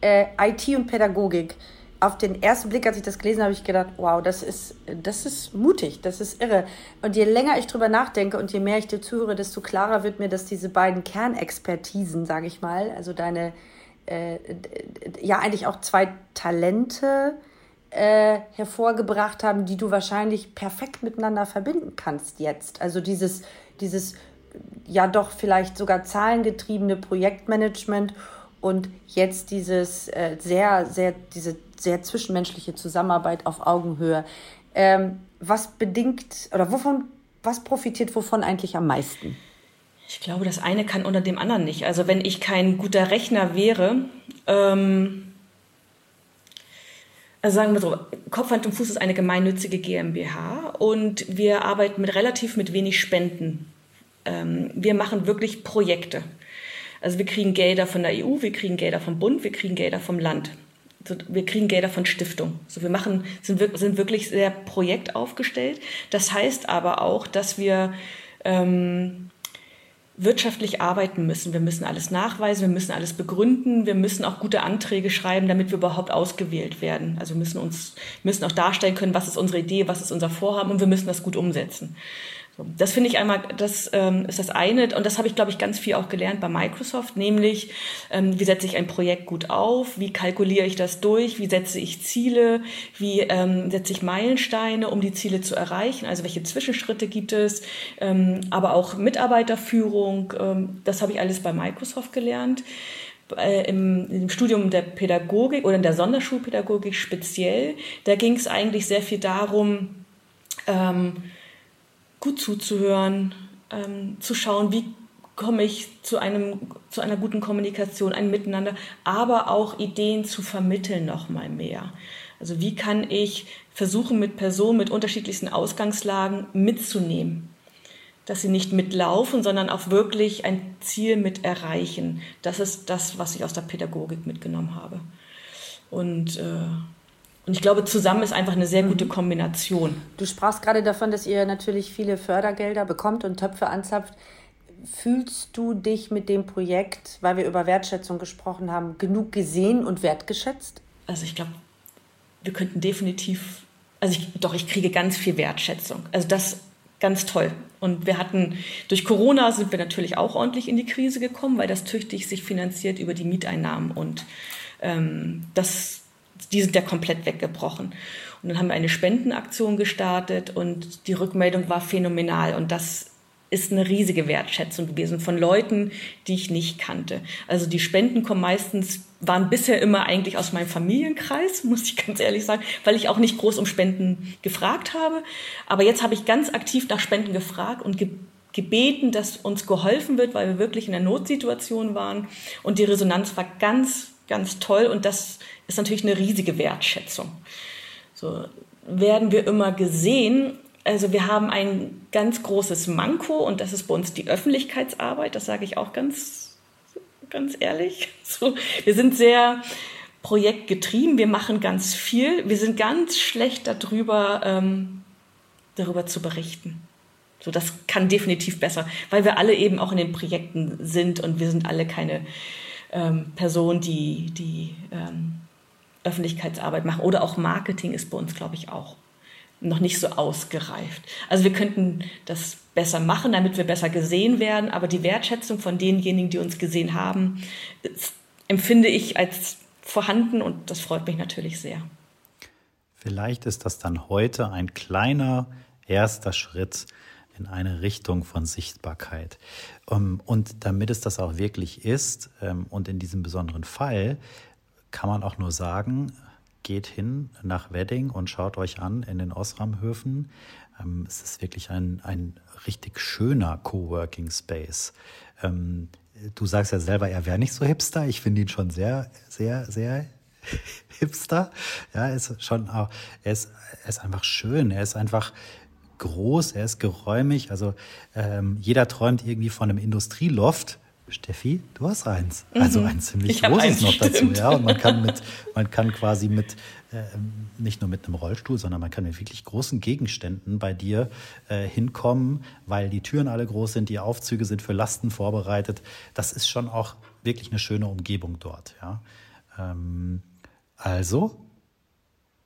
Äh, IT und Pädagogik auf den ersten Blick, als ich das gelesen habe, ich gedacht, wow, das ist, das ist mutig, das ist irre. Und je länger ich drüber nachdenke und je mehr ich dir zuhöre, desto klarer wird mir, dass diese beiden Kernexpertisen, sage ich mal, also deine, äh, ja eigentlich auch zwei Talente äh, hervorgebracht haben, die du wahrscheinlich perfekt miteinander verbinden kannst jetzt. Also dieses, dieses ja doch vielleicht sogar zahlengetriebene Projektmanagement und jetzt dieses äh, sehr, sehr, diese sehr zwischenmenschliche Zusammenarbeit auf Augenhöhe. Ähm, was bedingt oder wovon, was profitiert wovon eigentlich am meisten? Ich glaube, das eine kann unter dem anderen nicht. Also wenn ich kein guter Rechner wäre, ähm, also sagen wir so, Kopf, Hand und Fuß ist eine gemeinnützige GmbH und wir arbeiten mit relativ mit wenig Spenden. Ähm, wir machen wirklich Projekte. Also wir kriegen Gelder von der EU, wir kriegen Gelder vom Bund, wir kriegen Gelder vom Land. Wir kriegen Gelder von Stiftung. So wir machen, sind, sind wirklich sehr projektaufgestellt. Das heißt aber auch, dass wir ähm, wirtschaftlich arbeiten müssen. Wir müssen alles nachweisen, wir müssen alles begründen, wir müssen auch gute Anträge schreiben, damit wir überhaupt ausgewählt werden. Also müssen uns müssen auch darstellen können, was ist unsere Idee, was ist unser Vorhaben und wir müssen das gut umsetzen. Das finde ich einmal, das ähm, ist das eine. Und das habe ich, glaube ich, ganz viel auch gelernt bei Microsoft, nämlich ähm, wie setze ich ein Projekt gut auf, wie kalkuliere ich das durch, wie setze ich Ziele, wie ähm, setze ich Meilensteine, um die Ziele zu erreichen, also welche Zwischenschritte gibt es, ähm, aber auch Mitarbeiterführung, ähm, das habe ich alles bei Microsoft gelernt. Äh, im, im, Studium der Pädagogik oder in der Sonderschulpädagogik speziell, da ging es eigentlich sehr viel darum, ähm, gut zuzuhören, ähm, zu schauen, wie komme ich zu, einem, zu einer guten Kommunikation, ein Miteinander, aber auch Ideen zu vermitteln noch mal mehr. Also wie kann ich versuchen, mit Personen mit unterschiedlichsten Ausgangslagen mitzunehmen, dass sie nicht mitlaufen, sondern auch wirklich ein Ziel mit erreichen. Das ist das, was ich aus der Pädagogik mitgenommen habe. Und äh, und ich glaube, zusammen ist einfach eine sehr gute mhm. Kombination. Du sprachst gerade davon, dass ihr natürlich viele Fördergelder bekommt und Töpfe anzapft. Fühlst du dich mit dem Projekt, weil wir über Wertschätzung gesprochen haben, genug gesehen und wertgeschätzt? Also ich glaube, wir könnten definitiv, also ich, doch, ich kriege ganz viel Wertschätzung. Also das ganz toll. Und wir hatten, durch Corona sind wir natürlich auch ordentlich in die Krise gekommen, weil das tüchtig sich finanziert über die Mieteinnahmen. Und ähm, das die sind ja komplett weggebrochen. Und dann haben wir eine Spendenaktion gestartet und die Rückmeldung war phänomenal. Und das ist eine riesige Wertschätzung gewesen von Leuten, die ich nicht kannte. Also die Spenden kommen meistens, waren bisher immer eigentlich aus meinem Familienkreis, muss ich ganz ehrlich sagen, weil ich auch nicht groß um Spenden gefragt habe. Aber jetzt habe ich ganz aktiv nach Spenden gefragt und ge gebeten, dass uns geholfen wird, weil wir wirklich in einer Notsituation waren. Und die Resonanz war ganz, ganz toll. Und das ist natürlich eine riesige Wertschätzung. So werden wir immer gesehen. Also wir haben ein ganz großes Manko und das ist bei uns die Öffentlichkeitsarbeit. Das sage ich auch ganz, ganz ehrlich. So, wir sind sehr projektgetrieben. Wir machen ganz viel. Wir sind ganz schlecht darüber, ähm, darüber zu berichten. So, das kann definitiv besser, weil wir alle eben auch in den Projekten sind und wir sind alle keine ähm, Personen, die, die ähm, Öffentlichkeitsarbeit machen oder auch Marketing ist bei uns, glaube ich, auch noch nicht so ausgereift. Also wir könnten das besser machen, damit wir besser gesehen werden, aber die Wertschätzung von denjenigen, die uns gesehen haben, empfinde ich als vorhanden und das freut mich natürlich sehr. Vielleicht ist das dann heute ein kleiner erster Schritt in eine Richtung von Sichtbarkeit. Ähm, und damit es das auch wirklich ist ähm, und in diesem besonderen Fall, kann man auch nur sagen, geht hin nach Wedding und schaut euch an in den Osram-Höfen. Ähm, es ist wirklich ein, ein richtig schöner Coworking Space. Du sagst ja selber, er wäre nicht so hipster. Ich finde ihn schon sehr, sehr, sehr hipster. Ja, ist schon, er ist, er ist einfach schön. Er ist einfach groß, er ist geräumig. Also ähm, jeder träumt irgendwie von einem Industrieloft. Steffi, du hast eins. Mhm. Also ein ziemlich ich großes noch stimmt. dazu. Ja, und man kann mit, man kann quasi mit, äh, nicht nur mit einem Rollstuhl, sondern man kann mit wirklich großen Gegenständen bei dir äh, hinkommen, weil die Türen alle groß sind, die Aufzüge sind für Lasten vorbereitet. Das ist schon auch wirklich eine schöne Umgebung dort. Ja. Ähm, also,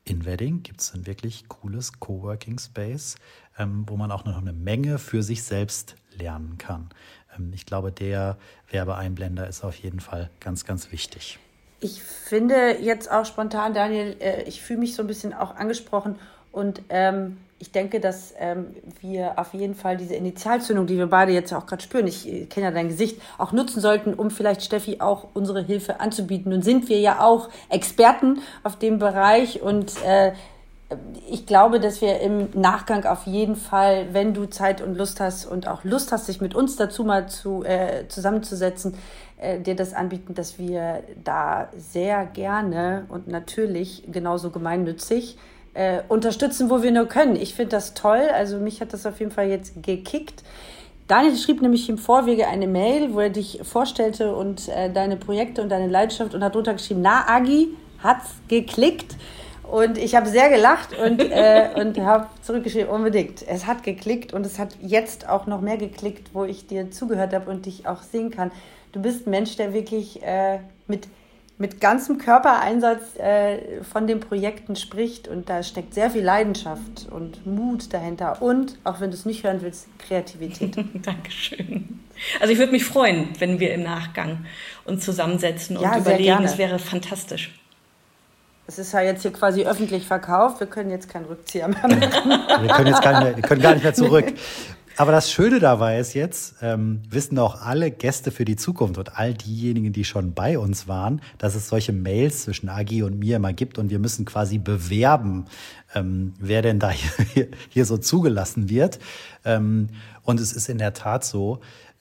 in Wedding gibt es ein wirklich cooles Coworking Space, ähm, wo man auch noch eine Menge für sich selbst lernen kann. Ähm, ich glaube, der Werbeeinblender ist auf jeden Fall ganz, ganz wichtig. Ich finde jetzt auch spontan, Daniel, äh, ich fühle mich so ein bisschen auch angesprochen und ähm, ich denke, dass ähm, wir auf jeden Fall diese Initialzündung, die wir beide jetzt auch gerade spüren, ich äh, kenne ja dein Gesicht, auch nutzen sollten, um vielleicht Steffi auch unsere Hilfe anzubieten. Nun sind wir ja auch Experten auf dem Bereich und äh, ich glaube, dass wir im Nachgang auf jeden Fall, wenn du Zeit und Lust hast und auch Lust hast, dich mit uns dazu mal zu, äh, zusammenzusetzen, äh, dir das anbieten, dass wir da sehr gerne und natürlich genauso gemeinnützig äh, unterstützen, wo wir nur können. Ich finde das toll. Also mich hat das auf jeden Fall jetzt gekickt. Daniel schrieb nämlich im Vorwege eine Mail, wo er dich vorstellte und äh, deine Projekte und deine Leidenschaft und hat drunter geschrieben, na Agi, hat's geklickt. Und ich habe sehr gelacht und, äh, und habe zurückgeschrieben, unbedingt. Es hat geklickt und es hat jetzt auch noch mehr geklickt, wo ich dir zugehört habe und dich auch sehen kann. Du bist ein Mensch, der wirklich äh, mit, mit ganzem Körpereinsatz äh, von den Projekten spricht und da steckt sehr viel Leidenschaft und Mut dahinter und, auch wenn du es nicht hören willst, Kreativität. Dankeschön. Also ich würde mich freuen, wenn wir im Nachgang uns zusammensetzen und ja, überlegen, es wäre fantastisch. Es ist ja jetzt hier quasi öffentlich verkauft. Wir können jetzt keinen Rückzieher mehr machen. wir, können jetzt mehr, wir können gar nicht mehr zurück. Aber das Schöne dabei ist jetzt, ähm, wissen auch alle Gäste für die Zukunft und all diejenigen, die schon bei uns waren, dass es solche Mails zwischen Agi und mir immer gibt und wir müssen quasi bewerben, ähm, wer denn da hier, hier so zugelassen wird. Ähm, und es ist in der Tat so,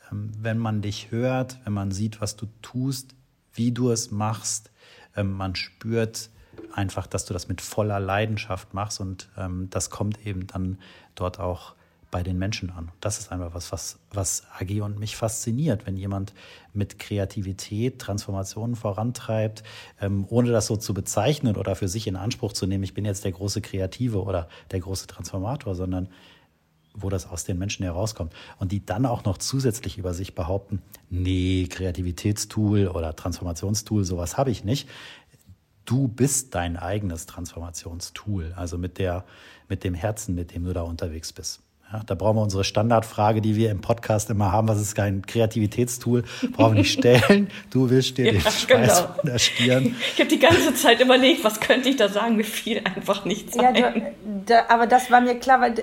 ähm, wenn man dich hört, wenn man sieht, was du tust, wie du es machst, ähm, man spürt, einfach, dass du das mit voller Leidenschaft machst und ähm, das kommt eben dann dort auch bei den Menschen an. Das ist einfach was, was, was Agi und mich fasziniert, wenn jemand mit Kreativität Transformationen vorantreibt, ähm, ohne das so zu bezeichnen oder für sich in Anspruch zu nehmen, ich bin jetzt der große Kreative oder der große Transformator, sondern wo das aus den Menschen herauskommt. Und die dann auch noch zusätzlich über sich behaupten, nee, Kreativitätstool oder Transformationstool, sowas habe ich nicht du bist dein eigenes Transformationstool, also mit der, mit dem Herzen, mit dem du da unterwegs bist. Ja, da brauchen wir unsere Standardfrage, die wir im Podcast immer haben. Was ist kein Kreativitätstool? Brauchen wir nicht stellen. Du willst dir ja, den Schweiß genau. von der Stirn. Ich habe die ganze Zeit überlegt, was könnte ich da sagen? Mir fiel einfach nichts ja, ein. Da, aber das war mir klar, weil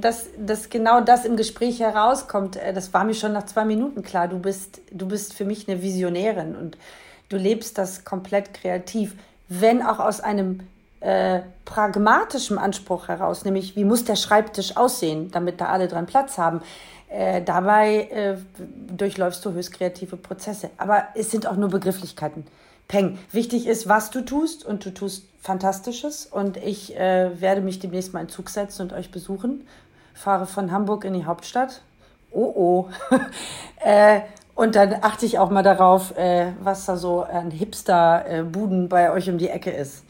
dass, dass genau das im Gespräch herauskommt. Äh, das war mir schon nach zwei Minuten klar. Du bist, du bist für mich eine Visionärin und du lebst das komplett kreativ wenn auch aus einem äh, pragmatischen Anspruch heraus, nämlich wie muss der Schreibtisch aussehen, damit da alle dran Platz haben. Äh, dabei äh, durchläufst du höchst kreative Prozesse. Aber es sind auch nur Begrifflichkeiten. Peng. Wichtig ist, was du tust und du tust Fantastisches. Und ich äh, werde mich demnächst mal in Zug setzen und euch besuchen. Fahre von Hamburg in die Hauptstadt. Oh oh. äh, und dann achte ich auch mal darauf, äh, was da so an Hipster-Buden bei euch um die Ecke ist.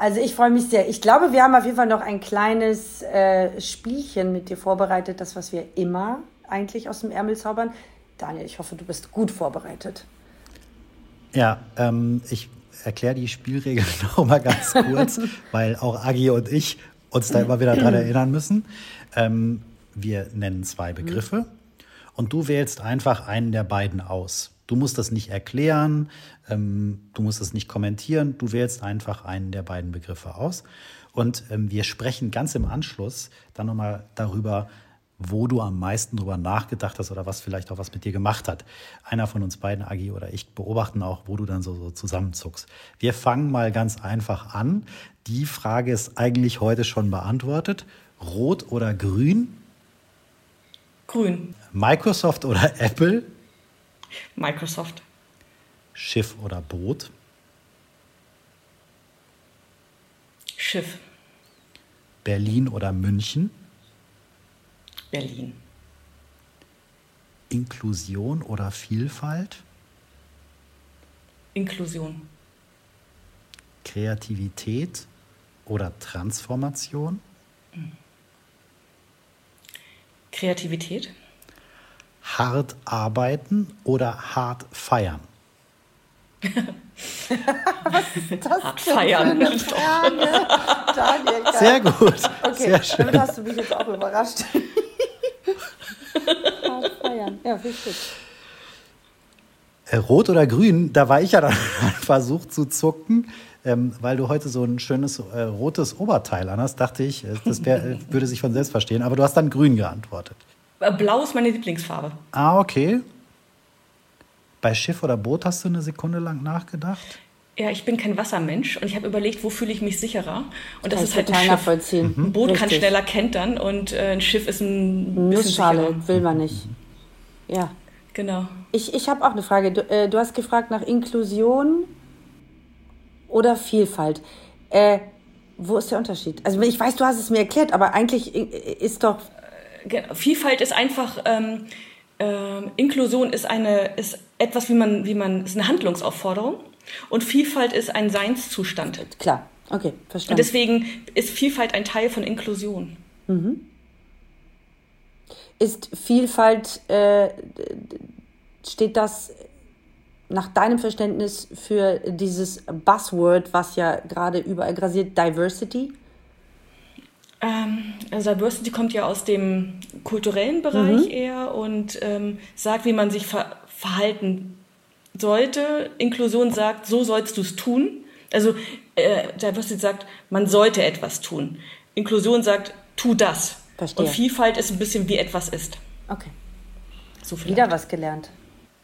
Also ich freue mich sehr. Ich glaube, wir haben auf jeden Fall noch ein kleines äh, Spielchen mit dir vorbereitet, das, was wir immer eigentlich aus dem Ärmel zaubern. Daniel, ich hoffe, du bist gut vorbereitet. Ja, ähm, ich erkläre die Spielregeln noch mal ganz kurz, weil auch Agi und ich uns da immer wieder dran erinnern müssen. Ähm, wir nennen zwei Begriffe. Mhm und du wählst einfach einen der beiden aus. Du musst das nicht erklären, ähm, du musst das nicht kommentieren, du wählst einfach einen der beiden Begriffe aus. Und ähm, wir sprechen ganz im Anschluss dann nochmal darüber, wo du am meisten drüber nachgedacht hast oder was vielleicht auch was mit dir gemacht hat. Einer von uns beiden, Agi oder ich, beobachten auch, wo du dann so, so zusammenzuckst. Wir fangen mal ganz einfach an. Die Frage ist eigentlich heute schon beantwortet. Rot oder grün? Grün. Microsoft oder Apple? Microsoft. Schiff oder Boot? Schiff. Berlin oder München? Berlin. Inklusion oder Vielfalt? Inklusion. Kreativität oder Transformation? Kreativität hart arbeiten oder hart feiern? Was ist das hart feiern. Daniel, Sehr gut. Okay, Sehr schön. damit hast du mich jetzt auch überrascht. hart feiern. Ja, richtig. Äh, Rot oder grün, da war ich ja dann versucht zu zucken, ähm, weil du heute so ein schönes äh, rotes Oberteil an hast, dachte ich, äh, das wär, äh, würde sich von selbst verstehen, aber du hast dann grün geantwortet. Äh, Blau ist meine Lieblingsfarbe. Ah, okay. Bei Schiff oder Boot hast du eine Sekunde lang nachgedacht? Ja, ich bin kein Wassermensch und ich habe überlegt, wo fühle ich mich sicherer. Und das, das ist halt ein Schiff. Mhm. Ein Boot Richtig. kann schneller kentern und äh, ein Schiff ist ein Nussschale, will man nicht. Ja. Genau. Ich, ich habe auch eine Frage. Du, äh, du, hast gefragt nach Inklusion oder Vielfalt. Äh, wo ist der Unterschied? Also ich weiß, du hast es mir erklärt, aber eigentlich ist doch Vielfalt ist einfach, ähm, äh, Inklusion ist eine, ist etwas, wie man, wie man, ist eine Handlungsaufforderung. Und Vielfalt ist ein Seinszustand. Klar, okay, verstanden. Und deswegen ist Vielfalt ein Teil von Inklusion. Mhm. Ist Vielfalt, äh, steht das nach deinem Verständnis für dieses Buzzword, was ja gerade überall grasiert, Diversity? Ähm, also Diversity kommt ja aus dem kulturellen Bereich mhm. eher und ähm, sagt, wie man sich ver verhalten sollte. Inklusion sagt, so sollst du es tun. Also äh, Diversity sagt, man sollte etwas tun. Inklusion sagt, tu das. Verstehe. Und Vielfalt ist ein bisschen wie etwas ist. Okay. So Wieder was gelernt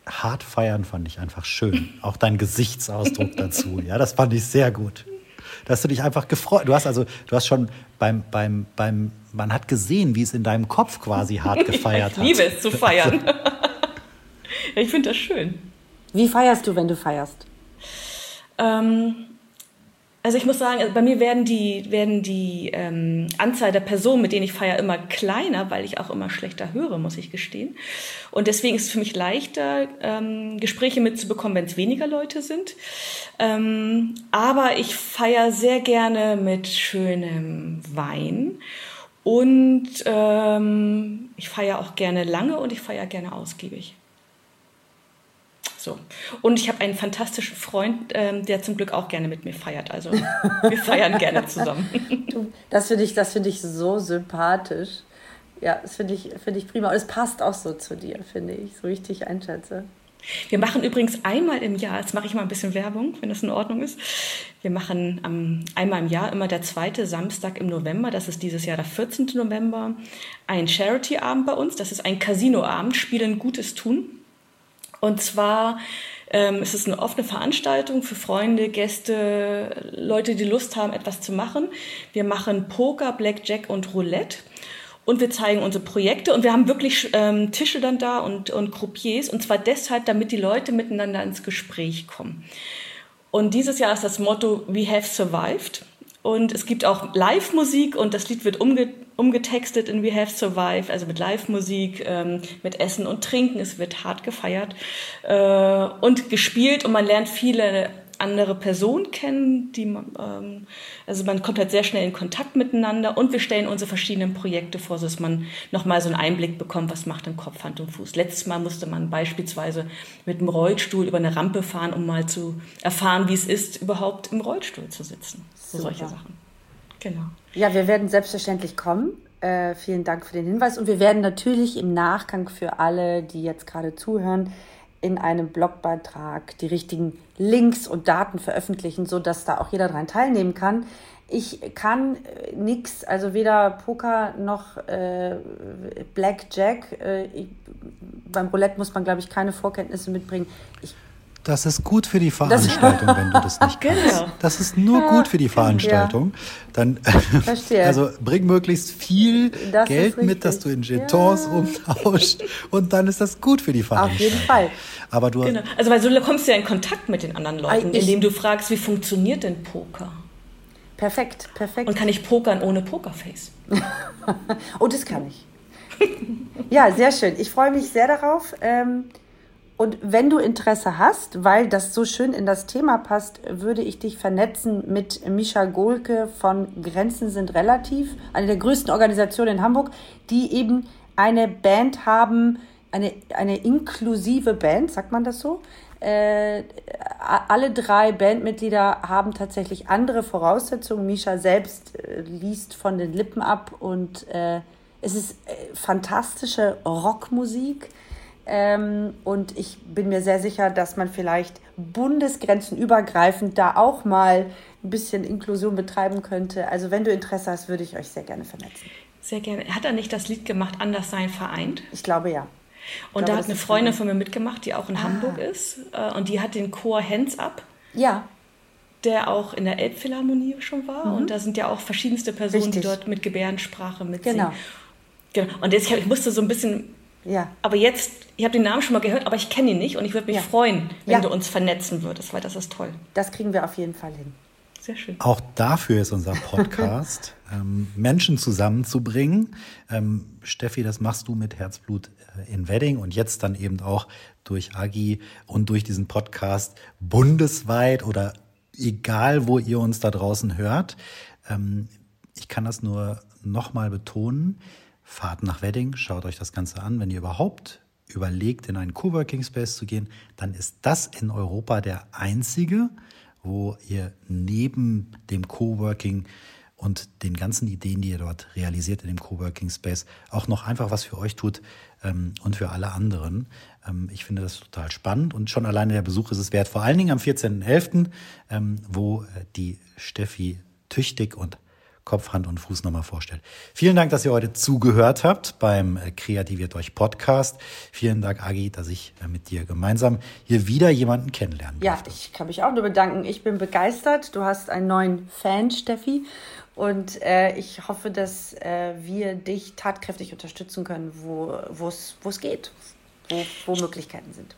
hart feiern fand ich einfach schön. Auch dein Gesichtsausdruck dazu. Ja, das fand ich sehr gut. Dass du dich einfach gefreut. Du hast also, du hast schon beim, beim, beim, man hat gesehen, wie es in deinem Kopf quasi hart gefeiert hat. Ich liebe es zu feiern. ich finde das schön. Wie feierst du, wenn du feierst? Ähm, also ich muss sagen, bei mir werden die, werden die ähm, Anzahl der Personen, mit denen ich feiere, immer kleiner, weil ich auch immer schlechter höre, muss ich gestehen. Und deswegen ist es für mich leichter, ähm, Gespräche mitzubekommen, wenn es weniger Leute sind. Ähm, aber ich feiere sehr gerne mit schönem Wein. Und ähm, ich feiere auch gerne lange und ich feiere gerne ausgiebig. So. Und ich habe einen fantastischen Freund, ähm, der zum Glück auch gerne mit mir feiert. Also wir feiern gerne zusammen. das finde ich, das ich so sympathisch. Ja, das finde ich, find ich prima. Und es passt auch so zu dir, finde ich, so wie ich dich einschätze. Wir machen übrigens einmal im Jahr, jetzt mache ich mal ein bisschen Werbung, wenn das in Ordnung ist. Wir machen ähm, einmal im Jahr, immer der zweite Samstag im November, das ist dieses Jahr der 14. November, ein Charity-Abend bei uns. Das ist ein Casino-Abend, Spielen Gutes tun. Und zwar ähm, es eine offene Veranstaltung für Freunde, Gäste, Leute, die Lust haben, etwas zu machen. Wir machen Poker, Blackjack und Roulette. Und wir zeigen unsere Projekte und wir haben wirklich ähm, Tische dann da und, und Croupiers. Und zwar deshalb, damit die Leute miteinander ins Gespräch kommen. Und dieses Jahr ist das Motto We Have Survived. Und es gibt auch Live-Musik und das Lied wird umge umgetextet in We Have Survived, also mit Live-Musik, ähm, mit Essen und Trinken. Es wird hart gefeiert äh, und gespielt und man lernt viele andere Personen kennen, die man, ähm, also man kommt halt sehr schnell in Kontakt miteinander und wir stellen unsere verschiedenen Projekte vor, sodass man nochmal so einen Einblick bekommt, was macht denn Kopf, Hand und Fuß. Letztes Mal musste man beispielsweise mit dem Rollstuhl über eine Rampe fahren, um mal zu erfahren, wie es ist, überhaupt im Rollstuhl zu sitzen. So solche Sachen. Genau. Ja, wir werden selbstverständlich kommen. Äh, vielen Dank für den Hinweis. Und wir werden natürlich im Nachgang für alle, die jetzt gerade zuhören, in einem Blogbeitrag die richtigen Links und Daten veröffentlichen, sodass da auch jeder daran teilnehmen kann. Ich kann äh, nichts, also weder Poker noch äh, Blackjack. Äh, ich, beim Roulette muss man, glaube ich, keine Vorkenntnisse mitbringen. Ich das ist gut für die Veranstaltung, wenn du das nicht kannst. Genau. Das ist nur ja. gut für die Veranstaltung. Ja. Dann Verstehe. also bring möglichst viel das Geld mit, dass du in Jetons ja. rumtauscht und dann ist das gut für die Veranstaltung. Auf jeden Fall. Aber du genau. Also weil so kommst du ja in Kontakt mit den anderen Leuten, ich, indem du fragst, wie funktioniert denn Poker? Perfekt, perfekt. Und kann ich pokern ohne Pokerface? oh, das kann ich. ja, sehr schön. Ich freue mich sehr darauf. Ähm, und wenn du Interesse hast, weil das so schön in das Thema passt, würde ich dich vernetzen mit Mischa Gohlke von Grenzen sind relativ, eine der größten Organisationen in Hamburg, die eben eine Band haben, eine, eine inklusive Band, sagt man das so? Äh, alle drei Bandmitglieder haben tatsächlich andere Voraussetzungen. Misha selbst äh, liest von den Lippen ab und äh, es ist äh, fantastische Rockmusik ähm, und ich bin mir sehr sicher, dass man vielleicht bundesgrenzenübergreifend da auch mal ein bisschen Inklusion betreiben könnte. Also wenn du Interesse hast, würde ich euch sehr gerne vernetzen. Sehr gerne. Hat er nicht das Lied gemacht, Anders sein vereint? Ich glaube ja. Und glaube, da hat eine Freundin von mir mitgemacht, die auch in ah. Hamburg ist. Äh, und die hat den Chor Hands Up. Ja. Der auch in der Elbphilharmonie schon war. Mhm. Und da sind ja auch verschiedenste Personen, Richtig. die dort mit Gebärdensprache mitsingen. Genau. genau. Und jetzt, ich musste so ein bisschen ja. Aber jetzt, ich habe den Namen schon mal gehört, aber ich kenne ihn nicht und ich würde mich ja. freuen, wenn ja. du uns vernetzen würdest, weil das ist toll. Das kriegen wir auf jeden Fall hin. Sehr schön. Auch dafür ist unser Podcast ähm, Menschen zusammenzubringen. Ähm, Steffi, das machst du mit Herzblut äh, in Wedding und jetzt dann eben auch durch Agi und durch diesen Podcast bundesweit oder egal, wo ihr uns da draußen hört. Ähm, ich kann das nur nochmal betonen. Fahrt nach Wedding, schaut euch das Ganze an. Wenn ihr überhaupt überlegt, in einen Coworking Space zu gehen, dann ist das in Europa der einzige, wo ihr neben dem Coworking und den ganzen Ideen, die ihr dort realisiert in dem Coworking Space, auch noch einfach was für euch tut ähm, und für alle anderen. Ähm, ich finde das total spannend und schon alleine der Besuch ist es wert. Vor allen Dingen am 14.11., ähm, wo äh, die Steffi tüchtig und Kopf, Hand und Fuß nochmal vorstellt. Vielen Dank, dass ihr heute zugehört habt beim äh, Kreativiert euch Podcast. Vielen Dank, Agi, dass ich äh, mit dir gemeinsam hier wieder jemanden kennenlernen ja, durfte. Ja, ich kann mich auch nur bedanken. Ich bin begeistert. Du hast einen neuen Fan, Steffi. Und äh, ich hoffe, dass äh, wir dich tatkräftig unterstützen können, wo es geht, wo, wo Möglichkeiten sind.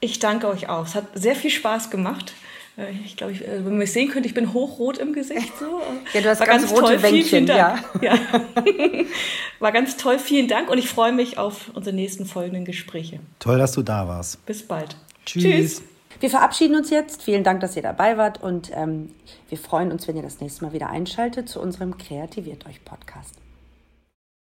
Ich danke euch auch. Es hat sehr viel Spaß gemacht. Äh, ich glaube, ich, wenn man mich sehen könnte, ich bin hochrot im Gesicht. So. Ja, du hast War ganz, ganz rote toll. Wänkchen. Ja. ja. War ganz toll, vielen Dank und ich freue mich auf unsere nächsten folgenden Gespräche. Toll, dass du da warst. Bis bald. Tschüss. Tschüss. Wir verabschieden uns jetzt. Vielen Dank, dass ihr dabei wart und ähm, wir freuen uns, wenn ihr das nächste Mal wieder einschaltet zu unserem Kreativiert euch Podcast.